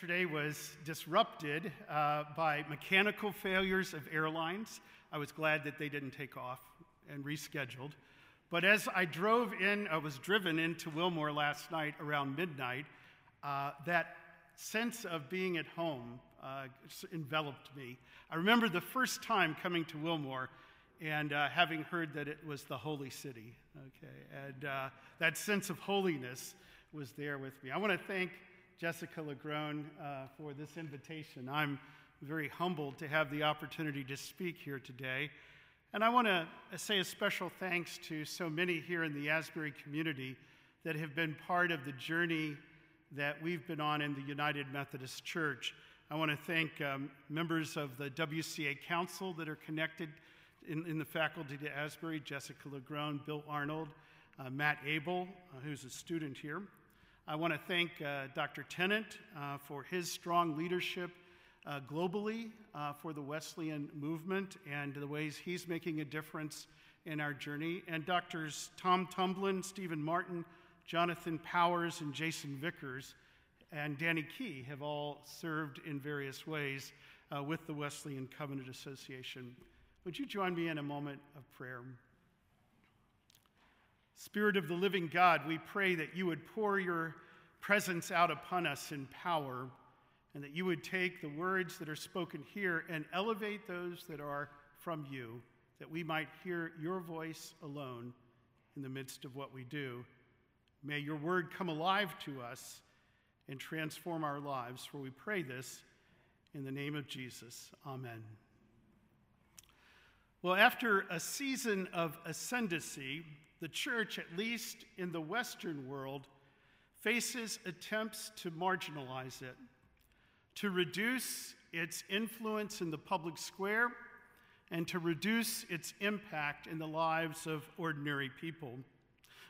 Yesterday was disrupted uh, by mechanical failures of airlines. I was glad that they didn't take off and rescheduled. But as I drove in, I was driven into Wilmore last night around midnight, uh, that sense of being at home uh, enveloped me. I remember the first time coming to Wilmore and uh, having heard that it was the holy city. Okay, and uh, that sense of holiness was there with me. I want to thank Jessica Lagrone uh, for this invitation. I'm very humbled to have the opportunity to speak here today. And I want to say a special thanks to so many here in the Asbury community that have been part of the journey that we've been on in the United Methodist Church. I want to thank um, members of the WCA Council that are connected in, in the faculty to Asbury Jessica Lagrone, Bill Arnold, uh, Matt Abel, uh, who's a student here. I want to thank uh, Dr. Tennent uh, for his strong leadership uh, globally uh, for the Wesleyan movement and the ways he's making a difference in our journey. And Doctors Tom Tumblin, Stephen Martin, Jonathan Powers, and Jason Vickers, and Danny Key have all served in various ways uh, with the Wesleyan Covenant Association. Would you join me in a moment of prayer? Spirit of the living God, we pray that you would pour your presence out upon us in power, and that you would take the words that are spoken here and elevate those that are from you, that we might hear your voice alone in the midst of what we do. May your word come alive to us and transform our lives, for we pray this in the name of Jesus. Amen. Well, after a season of ascendancy, the church, at least in the Western world, faces attempts to marginalize it, to reduce its influence in the public square, and to reduce its impact in the lives of ordinary people.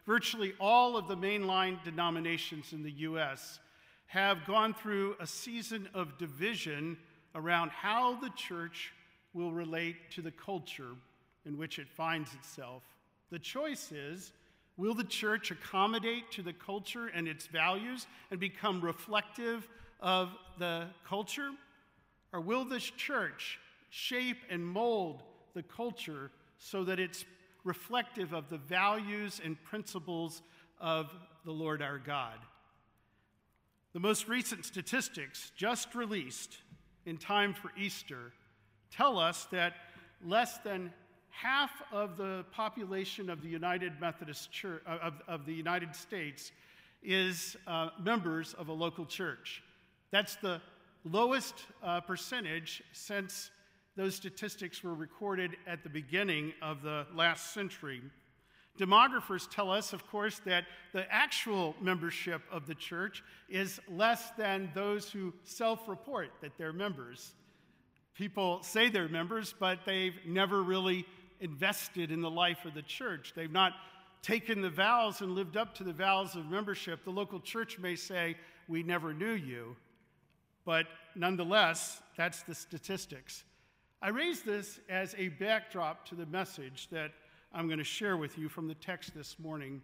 Virtually all of the mainline denominations in the U.S. have gone through a season of division around how the church will relate to the culture in which it finds itself. The choice is will the church accommodate to the culture and its values and become reflective of the culture? Or will this church shape and mold the culture so that it's reflective of the values and principles of the Lord our God? The most recent statistics just released in time for Easter tell us that less than half of the population of the United Methodist Church, uh, of, of the United States is uh, members of a local church. That's the lowest uh, percentage since those statistics were recorded at the beginning of the last century. Demographers tell us, of course, that the actual membership of the church is less than those who self report that they're members. People say they're members, but they've never really invested in the life of the church. They've not taken the vows and lived up to the vows of membership. The local church may say, We never knew you, but nonetheless, that's the statistics. I raise this as a backdrop to the message that I'm going to share with you from the text this morning.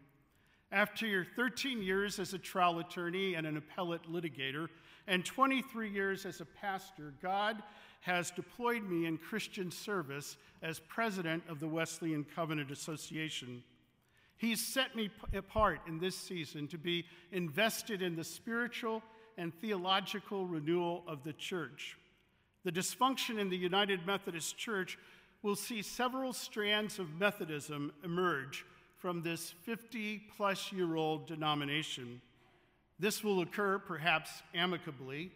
After your 13 years as a trial attorney and an appellate litigator, and 23 years as a pastor, God has deployed me in Christian service as president of the Wesleyan Covenant Association. He's set me apart in this season to be invested in the spiritual and theological renewal of the church. The dysfunction in the United Methodist Church will see several strands of Methodism emerge from this 50 plus year old denomination. This will occur perhaps amicably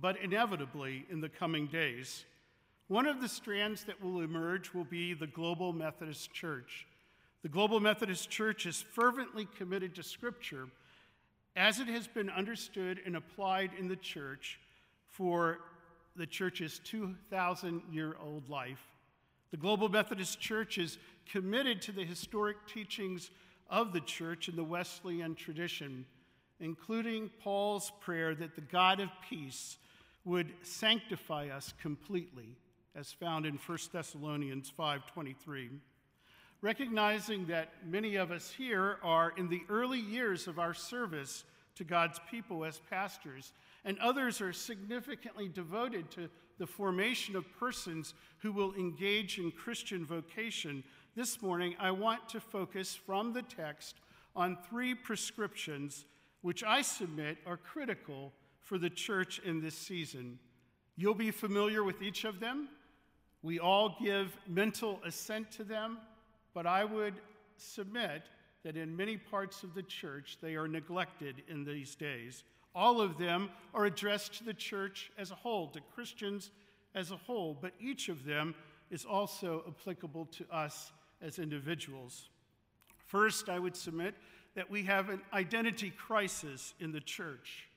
but inevitably in the coming days. One of the strands that will emerge will be the Global Methodist Church. The Global Methodist Church is fervently committed to Scripture as it has been understood and applied in the church for the church's 2,000 year old life. The Global Methodist Church is committed to the historic teachings of the church in the Wesleyan tradition, including Paul's prayer that the God of peace would sanctify us completely, as found in 1 Thessalonians 5:23. Recognizing that many of us here are in the early years of our service to God's people as pastors, and others are significantly devoted to the formation of persons who will engage in Christian vocation. This morning, I want to focus from the text on three prescriptions which I submit are critical for the church in this season. You'll be familiar with each of them. We all give mental assent to them, but I would submit that in many parts of the church they are neglected in these days. All of them are addressed to the church as a whole, to Christians as a whole, but each of them is also applicable to us as individuals. First, I would submit that we have an identity crisis in the church.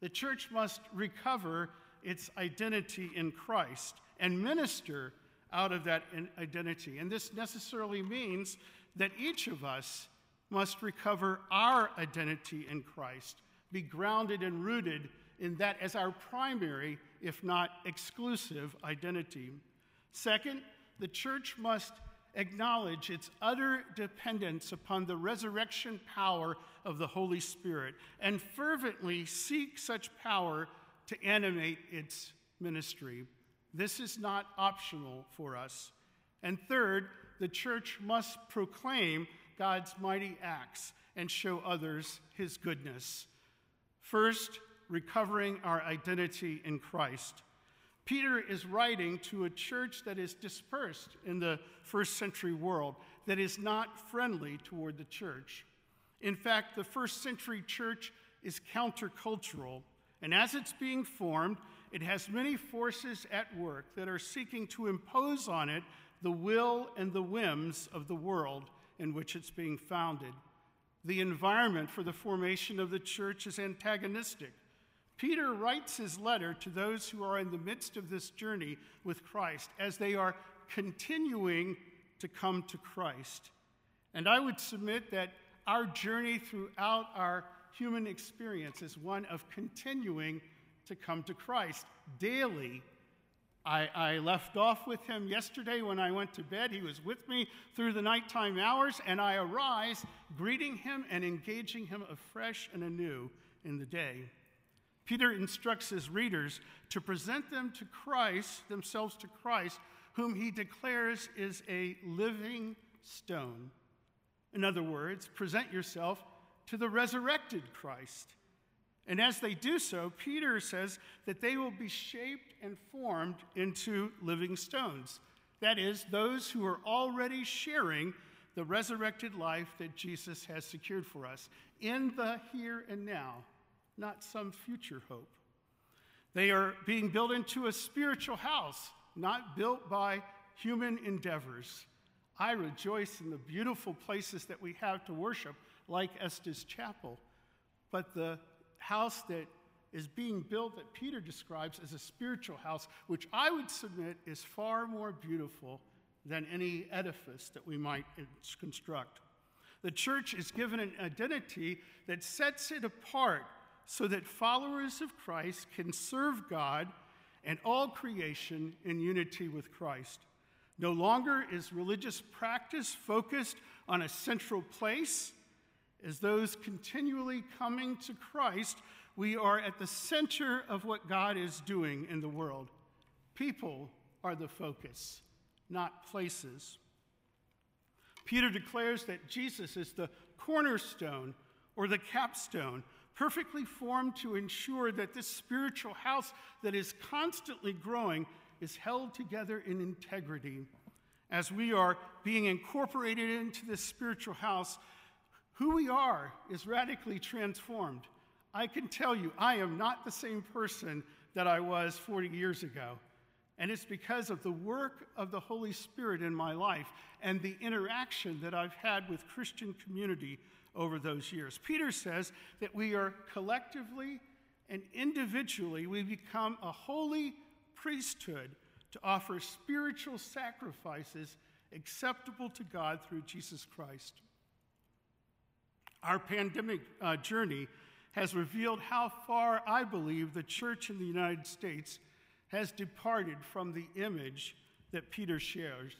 The church must recover its identity in Christ and minister out of that identity. And this necessarily means that each of us must recover our identity in Christ, be grounded and rooted in that as our primary, if not exclusive, identity. Second, the church must acknowledge its utter dependence upon the resurrection power of the Holy Spirit and fervently seek such power to animate its ministry. This is not optional for us. And third, the church must proclaim God's mighty acts and show others his goodness. First, recovering our identity in Christ. Peter is writing to a church that is dispersed in the first century world, that is not friendly toward the church. In fact, the first century church is countercultural, and as it's being formed, it has many forces at work that are seeking to impose on it the will and the whims of the world in which it's being founded. The environment for the formation of the church is antagonistic. Peter writes his letter to those who are in the midst of this journey with Christ as they are continuing to come to Christ. And I would submit that our journey throughout our human experience is one of continuing to come to Christ daily. I, I, left off with him yesterday when I went to bed. He was with me through the nighttime hours, and I arise greeting him and engaging him afresh and anew in the day. Peter instructs his readers to present them to Christ, themselves to Christ, whom he declares is a living stone. In other words, present yourself to the resurrected Christ. And as they do so, Peter says that they will be shaped and formed into living stones. That is, those who are already sharing the resurrected life that Jesus has secured for us in the here and now not some future hope. They are being built into a spiritual house, not built by human endeavors. I rejoice in the beautiful places that we have to worship, like Estes Chapel. But the house that is being built that Peter describes as a spiritual house, which I would submit is far more beautiful than any edifice that we might construct. The church is given an identity that sets it apart so that followers of Christ can serve God and all creation in unity with Christ. No longer is religious practice focused on a central place. As those continually coming to Christ, we are at the center of what God is doing in the world. People are the focus, not places. Peter declares that Jesus is the cornerstone or the capstone perfectly formed to ensure that this spiritual house that is constantly growing is held together in integrity. As we are being incorporated into this spiritual house, who we are is radically transformed. I can tell you, I am not the same person that I was 40 years ago. And it's because of the work of the Holy Spirit in my life and the interaction that I've had with Christian community over those years. Peter says that we are collectively and individually, we become a holy priesthood to offer spiritual sacrifices acceptable to God through Jesus Christ. Our pandemic uh, journey has revealed how far I believe the church in the United States has departed from the image that Peter shares.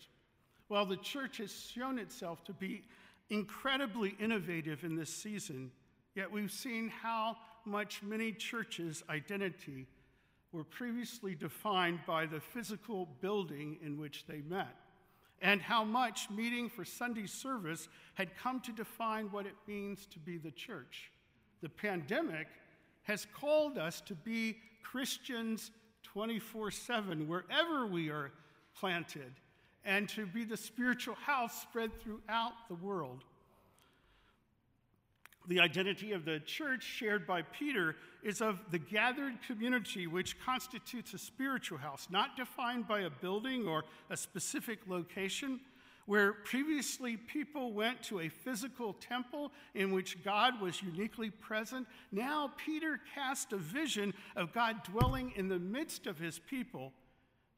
While the church has shown itself to be incredibly innovative in this season, Yet we've seen how much many churches' identity were previously defined by the physical building in which they met, and how much meeting for Sunday service had come to define what it means to be the church. The pandemic has called us to be Christians 24 7, wherever we are planted, and to be the spiritual house spread throughout the world. The identity of the church shared by Peter is of the gathered community, which constitutes a spiritual house, not defined by a building or a specific location. Where previously people went to a physical temple in which God was uniquely present, now Peter cast a vision of God dwelling in the midst of his people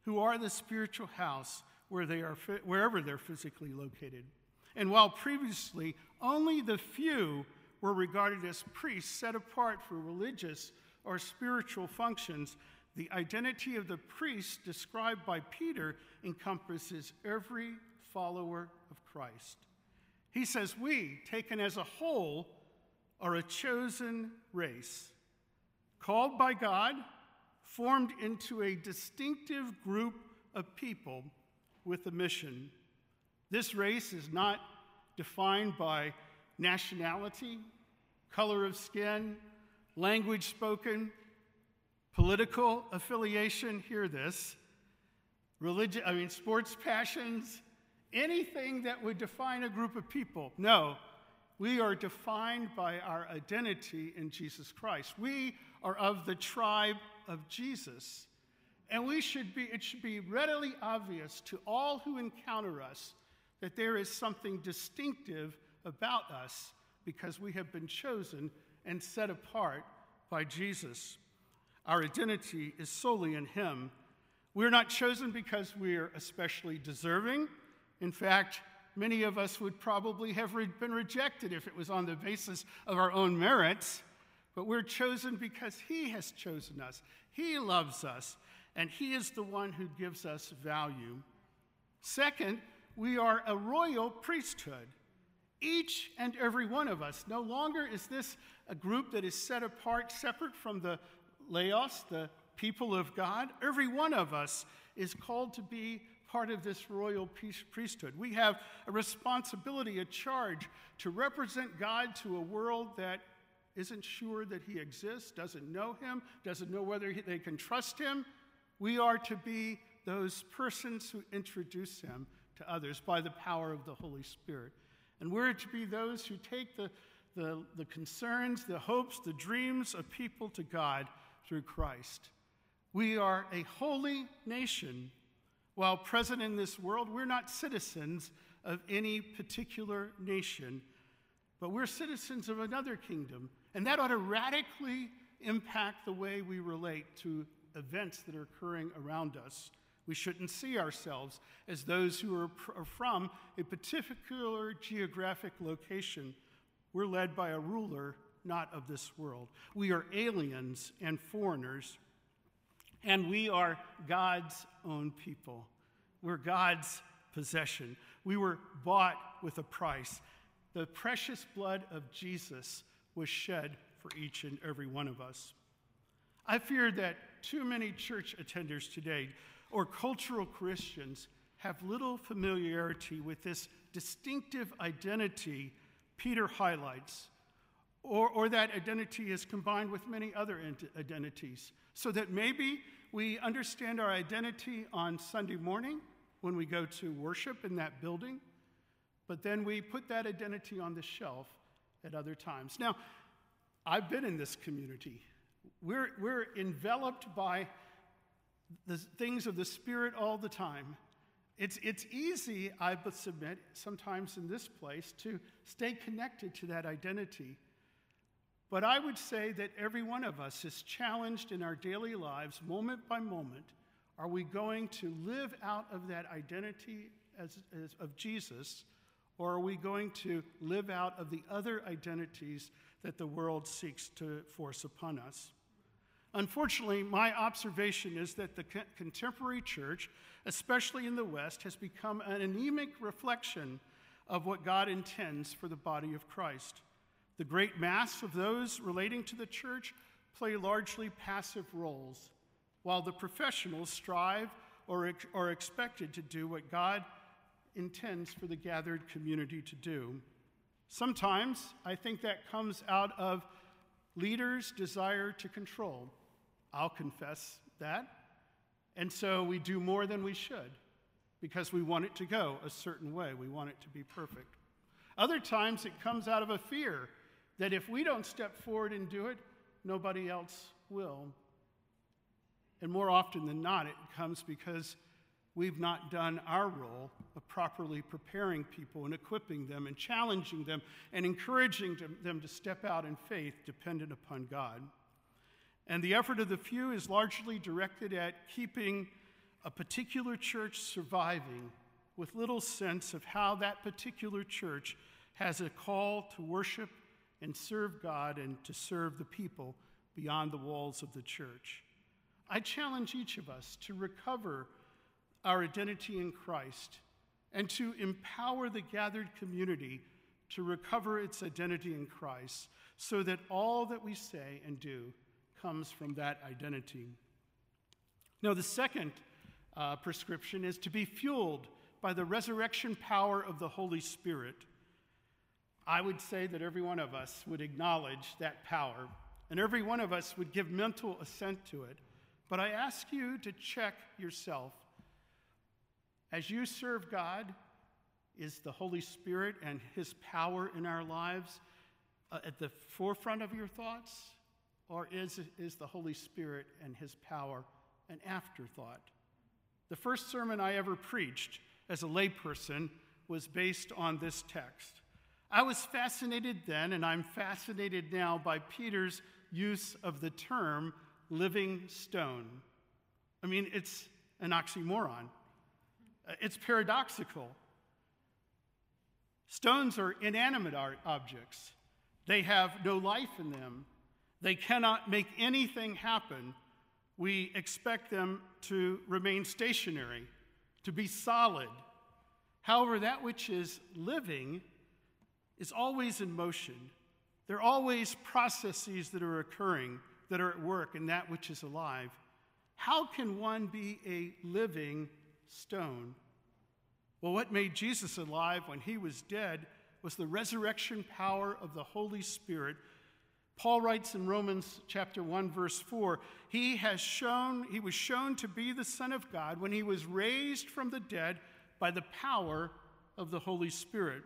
who are the spiritual house where they are, wherever they're physically located. And while previously only the few were regarded as priests set apart for religious or spiritual functions, the identity of the priest described by Peter encompasses every follower of Christ. He says, We, taken as a whole, are a chosen race, called by God, formed into a distinctive group of people with a mission. This race is not defined by nationality, color of skin, language spoken, political affiliation, hear this, religion, I mean, sports passions, anything that would define a group of people. No, we are defined by our identity in Jesus Christ. We are of the tribe of Jesus. And we should be, it should be readily obvious to all who encounter us that there is something distinctive about us because we have been chosen and set apart by Jesus. Our identity is solely in Him. We're not chosen because we're especially deserving. In fact, many of us would probably have been rejected if it was on the basis of our own merits. But we're chosen because He has chosen us. He loves us, and He is the one who gives us value. Second, we are a royal priesthood. Each and every one of us. No longer is this a group that is set apart, separate from the laos, the people of God. Every one of us is called to be part of this royal priesthood. We have a responsibility, a charge to represent God to a world that isn't sure that He exists, doesn't know Him, doesn't know whether they can trust Him. We are to be those persons who introduce Him to others by the power of the Holy Spirit. And we're to be those who take the, the, the concerns, the hopes, the dreams of people to God through Christ. We are a holy nation. While present in this world, we're not citizens of any particular nation, but we're citizens of another kingdom. And that ought to radically impact the way we relate to events that are occurring around us. We shouldn't see ourselves as those who are, pr- are from a particular geographic location. We're led by a ruler not of this world. We are aliens and foreigners, and we are God's own people. We're God's possession. We were bought with a price. The precious blood of Jesus was shed for each and every one of us. I fear that too many church attenders today or cultural Christians have little familiarity with this distinctive identity Peter highlights, or, or that identity is combined with many other identities, so that maybe we understand our identity on Sunday morning when we go to worship in that building, but then we put that identity on the shelf at other times. Now, I've been in this community. We're, we're enveloped by the things of the Spirit all the time. It's, it's easy, I submit, sometimes in this place, to stay connected to that identity. But I would say that every one of us is challenged in our daily lives, moment by moment. Are we going to live out of that identity as, as, of Jesus, or are we going to live out of the other identities that the world seeks to force upon us? Unfortunately, my observation is that the contemporary church, especially in the West, has become an anemic reflection of what God intends for the body of Christ. The great mass of those relating to the church play largely passive roles, while the professionals strive or are expected to do what God intends for the gathered community to do. Sometimes I think that comes out of leaders' desire to control. I'll confess that. And so we do more than we should because we want it to go a certain way. We want it to be perfect. Other times it comes out of a fear that if we don't step forward and do it, nobody else will. And more often than not, it comes because we've not done our role of properly preparing people and equipping them and challenging them and encouraging them to step out in faith dependent upon God. And the effort of the few is largely directed at keeping a particular church surviving with little sense of how that particular church has a call to worship and serve God and to serve the people beyond the walls of the church. I challenge each of us to recover our identity in Christ and to empower the gathered community to recover its identity in Christ so that all that we say and do comes from that identity. Now, the second uh, prescription is to be fueled by the resurrection power of the Holy Spirit. I would say that every one of us would acknowledge that power, and every one of us would give mental assent to it. But I ask you to check yourself. As you serve God, is the Holy Spirit and His power in our lives uh, at the forefront of your thoughts? Or is, is the Holy Spirit and His power an afterthought? The first sermon I ever preached as a layperson was based on this text. I was fascinated then, and I'm fascinated now by Peter's use of the term living stone. I mean, it's an oxymoron, uh, it's paradoxical. Stones are inanimate objects, they have no life in them, they cannot make anything happen. We expect them to remain stationary, to be solid. However, that which is living is always in motion. There are always processes that are occurring, that are at work in that which is alive. How can one be a living stone? Well, what made Jesus alive when he was dead was the resurrection power of the Holy Spirit. Paul writes in Romans chapter 1 verse 4, he has shown he was shown to be the son of God when he was raised from the dead by the power of the Holy Spirit.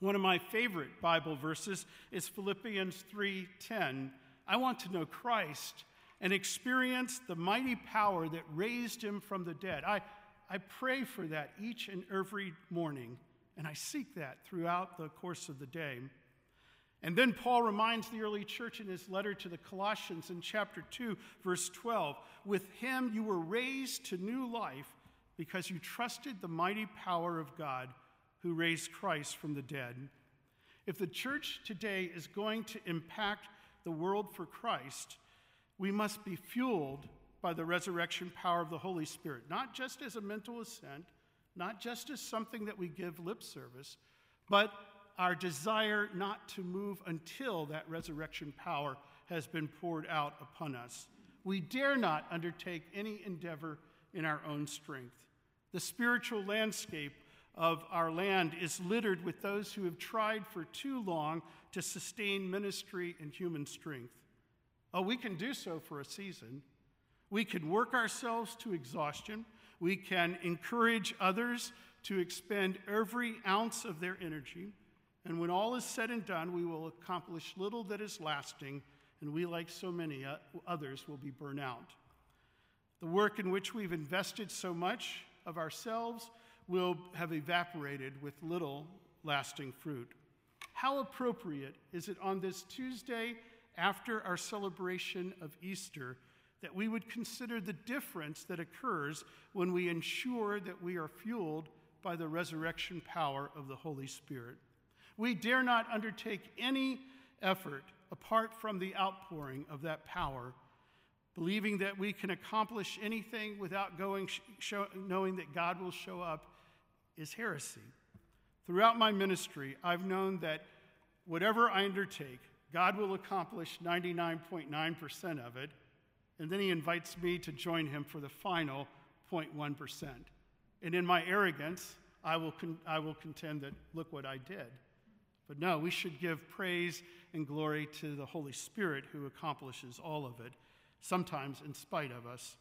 One of my favorite Bible verses is Philippians 3:10. I want to know Christ and experience the mighty power that raised him from the dead. I, I pray for that each and every morning, and I seek that throughout the course of the day. And then Paul reminds the early church in his letter to the Colossians in chapter 2, verse 12 With him you were raised to new life because you trusted the mighty power of God who raised Christ from the dead. If the church today is going to impact the world for Christ, we must be fueled by the resurrection power of the Holy Spirit, not just as a mental assent, not just as something that we give lip service, but our desire not to move until that resurrection power has been poured out upon us. We dare not undertake any endeavor in our own strength. The spiritual landscape of our land is littered with those who have tried for too long to sustain ministry and human strength. Oh, we can do so for a season. We can work ourselves to exhaustion. We can encourage others to expend every ounce of their energy. And when all is said and done, we will accomplish little that is lasting, and we, like so many uh, others, will be burnt out. The work in which we've invested so much of ourselves will have evaporated with little lasting fruit. How appropriate is it on this Tuesday after our celebration of Easter that we would consider the difference that occurs when we ensure that we are fueled by the resurrection power of the Holy Spirit? We dare not undertake any effort apart from the outpouring of that power believing that we can accomplish anything without going show, knowing that God will show up is heresy. Throughout my ministry, I've known that whatever I undertake, God will accomplish 99.9% of it, and then he invites me to join him for the final 0.1%. And in my arrogance, I will, con- I will contend that, look what I did. But no, we should give praise and glory to the Holy Spirit who accomplishes all of it, sometimes in spite of us.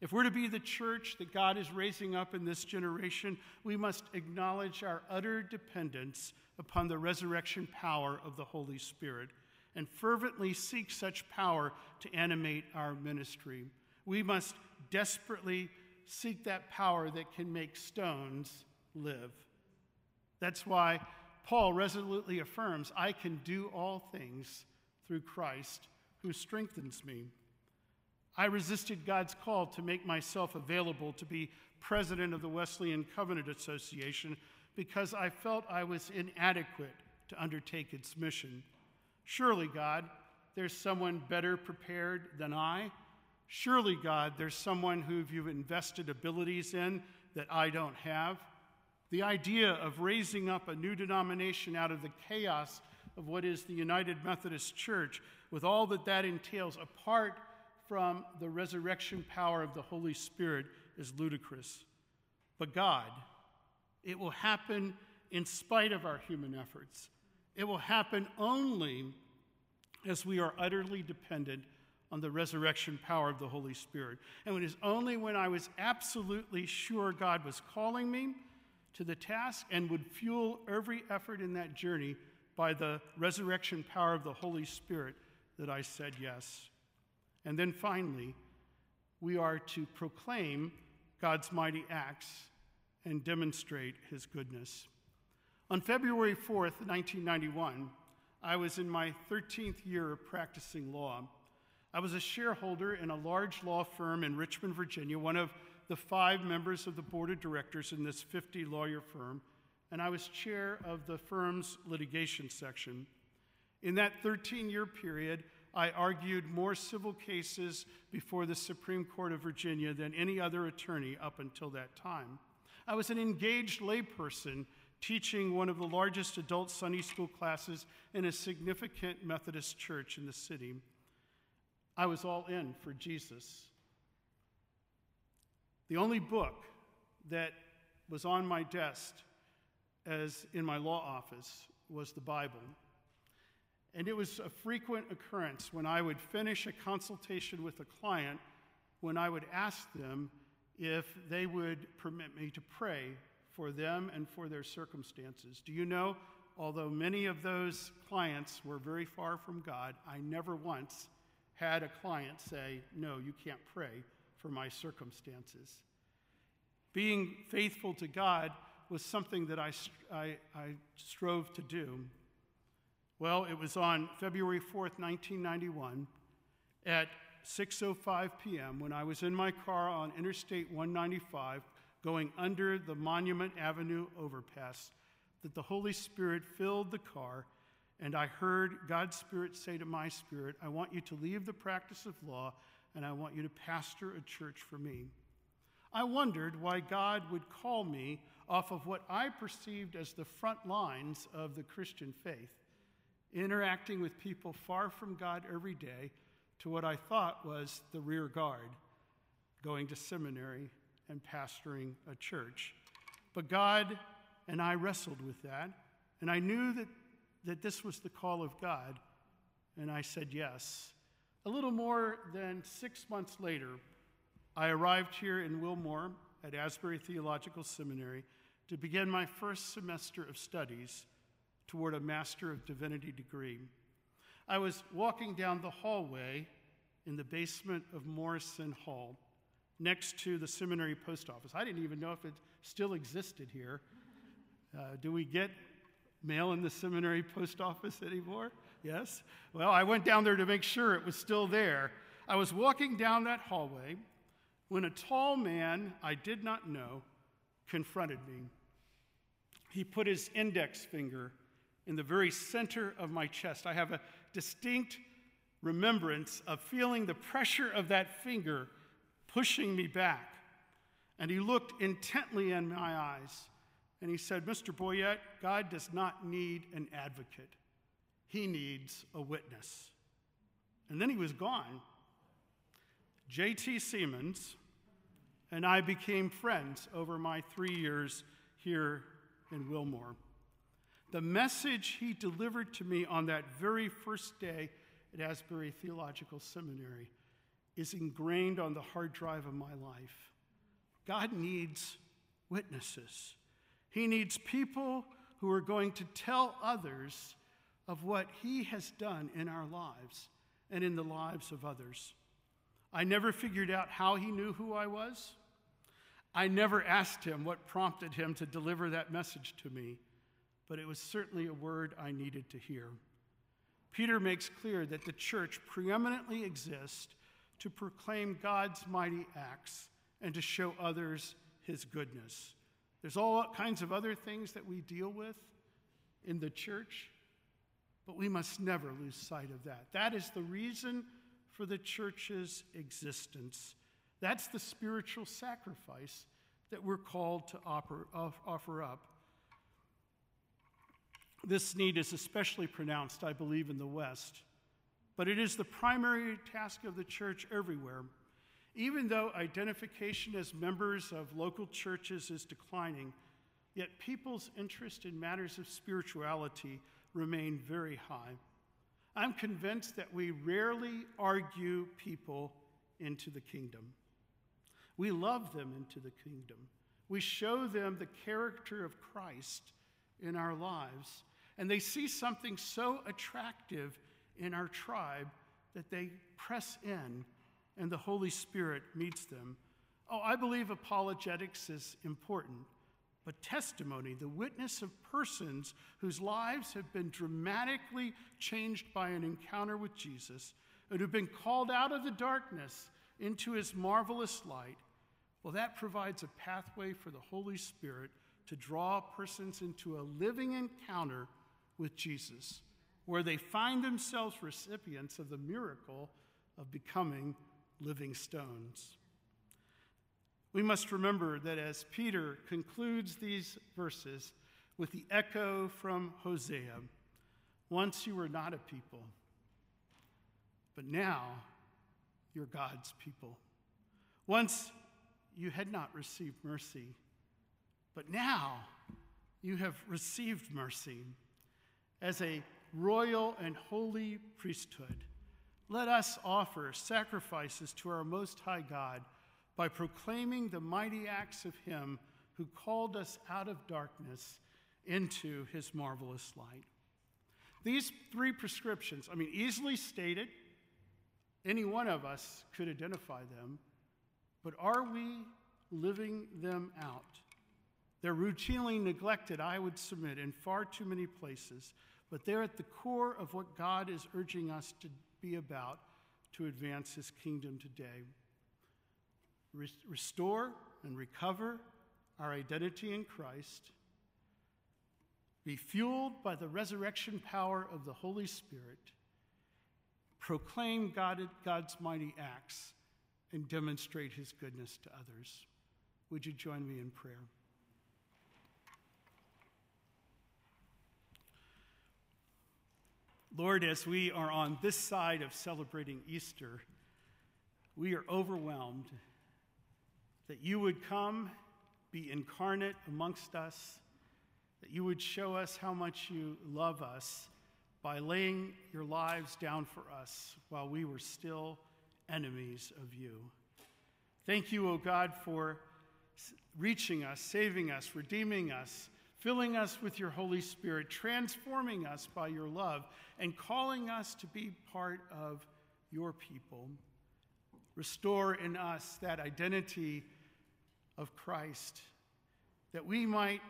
If we're to be the church that God is raising up in this generation, we must acknowledge our utter dependence upon the resurrection power of the Holy Spirit and fervently seek such power to animate our ministry. We must desperately seek that power that can make stones live. That's why Paul resolutely affirms, I can do all things through Christ who strengthens me. I resisted God's call to make myself available to be president of the Wesleyan Covenant Association because I felt I was inadequate to undertake its mission. Surely, God, there's someone better prepared than I. Surely, God, there's someone who you've invested abilities in that I don't have. The idea of raising up a new denomination out of the chaos of what is the United Methodist Church, with all that that entails, apart from the resurrection power of the Holy Spirit, is ludicrous. But God, it will happen in spite of our human efforts. It will happen only as we are utterly dependent on the resurrection power of the Holy Spirit. And it is only when I was absolutely sure God was calling me to the task and would fuel every effort in that journey by the resurrection power of the Holy Spirit that I said yes. And then finally, we are to proclaim God's mighty acts and demonstrate his goodness. On February 4th, 1991, I was in my 13th year of practicing law. I was a shareholder in a large law firm in Richmond, Virginia, one of the five members of the board of directors in this 50 lawyer firm, and I was chair of the firm's litigation section. In that 13 year period, I argued more civil cases before the Supreme Court of Virginia than any other attorney up until that time. I was an engaged layperson teaching one of the largest adult Sunday school classes in a significant Methodist church in the city. I was all in for Jesus. The only book that was on my desk as in my law office was the Bible. And it was a frequent occurrence when I would finish a consultation with a client when I would ask them if they would permit me to pray for them and for their circumstances. Do you know, although many of those clients were very far from God, I never once had a client say, No, you can't pray for my circumstances. Being faithful to God was something that I, I, I strove to do. Well, it was on February 4th, 1991, at 6:05 p.m. when I was in my car on Interstate 195 going under the Monument Avenue overpass that the Holy Spirit filled the car and I heard God's Spirit say to my spirit, I want you to leave the practice of law and I want you to pastor a church for me. I wondered why God would call me off of what I perceived as the front lines of the Christian faith, interacting with people far from God every day, to what I thought was the rear guard, going to seminary and pastoring a church. But God and I wrestled with that, and I knew that, that this was the call of God, and I said yes. A little more than six months later, I arrived here in Wilmore at Asbury Theological Seminary to begin my first semester of studies toward a Master of Divinity degree. I was walking down the hallway in the basement of Morrison Hall next to the seminary post office. I didn't even know if it still existed here. Uh, do we get mail in the seminary post office anymore? Yes? Well, I went down there to make sure it was still there. I was walking down that hallway when a tall man I did not know confronted me. He put his index finger in the very center of my chest. I have a distinct remembrance of feeling the pressure of that finger pushing me back. And he looked intently in my eyes and he said, Mr. Boyette, God does not need an advocate, he needs a witness. And then he was gone. J.T. Seamands and I became friends over my three years here in Wilmore. The message he delivered to me on that very first day at Asbury Theological Seminary is ingrained on the hard drive of my life. God needs witnesses. He needs people who are going to tell others of what He has done in our lives and in the lives of others. I never figured out how He knew who I was. I never asked Him what prompted Him to deliver that message to me, but it was certainly a word I needed to hear. Peter makes clear that the church preeminently exists to proclaim God's mighty acts and to show others his goodness. There's all kinds of other things that we deal with in the church, but we must never lose sight of that. That is the reason for the church's existence. That's the spiritual sacrifice that we're called to offer, up. This need is especially pronounced, I believe, in the West, but it is the primary task of the church everywhere. Even though identification as members of local churches is declining, yet people's interest in matters of spirituality remain very high. I'm convinced that we rarely argue people into the kingdom. We love them into the kingdom. We show them the character of Christ in our lives. And they see something so attractive in our tribe that they press in and the Holy Spirit meets them. Oh, I believe apologetics is important, but testimony, the witness of persons whose lives have been dramatically changed by an encounter with Jesus and who've been called out of the darkness into his marvelous light, well, that provides a pathway for the Holy Spirit to draw persons into a living encounter with Jesus, where they find themselves recipients of the miracle of becoming living stones. We must remember that as Peter concludes these verses with the echo from Hosea once you were not a people, but now you're God's people. Once you had not received mercy, but now you have received mercy as a royal and holy priesthood let us offer sacrifices to our Most High God by proclaiming the mighty acts of Him who called us out of darkness into His marvelous light. These three prescriptions, I mean, easily stated, any one of us could identify them, but are we living them out? They're routinely neglected, I would submit, in far too many places, but they're at the core of what God is urging us to be about to advance his kingdom today. Restore and recover our identity in Christ. Be fueled by the resurrection power of the Holy Spirit. Proclaim God, God's mighty acts and demonstrate his goodness to others. Would you join me in prayer? Lord, as we are on this side of celebrating Easter, we are overwhelmed that you would come, be incarnate amongst us, that you would show us how much you love us by laying your lives down for us while we were still enemies of you. Thank you, O God, for reaching us, saving us, redeeming us filling us with your Holy Spirit, transforming us by your love, and calling us to be part of your people. Restore in us that identity of Christ, that we might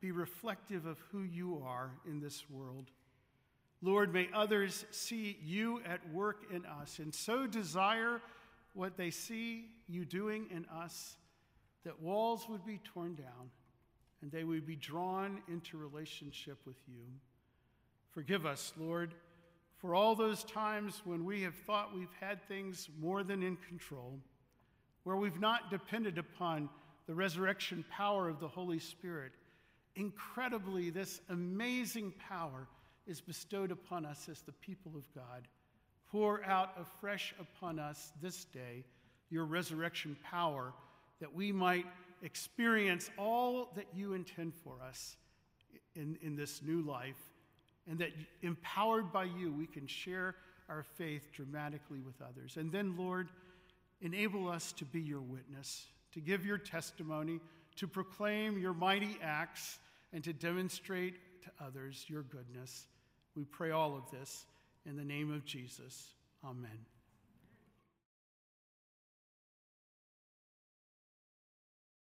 be reflective of who you are in this world. Lord, may others see you at work in us and so desire what they see you doing in us that walls would be torn down and they would be drawn into relationship with you. Forgive us, Lord, for all those times when we have thought we've had things more than in control, where we've not depended upon the resurrection power of the Holy Spirit. Incredibly, this amazing power is bestowed upon us as the people of God. Pour out afresh upon us this day your resurrection power that we might experience all that you intend for us in, in this new life, and that empowered by you, we can share our faith dramatically with others. And then, Lord, enable us to be your witness, to give your testimony, to proclaim your mighty acts, and to demonstrate to others your goodness. We pray all of this in the name of Jesus. Amen.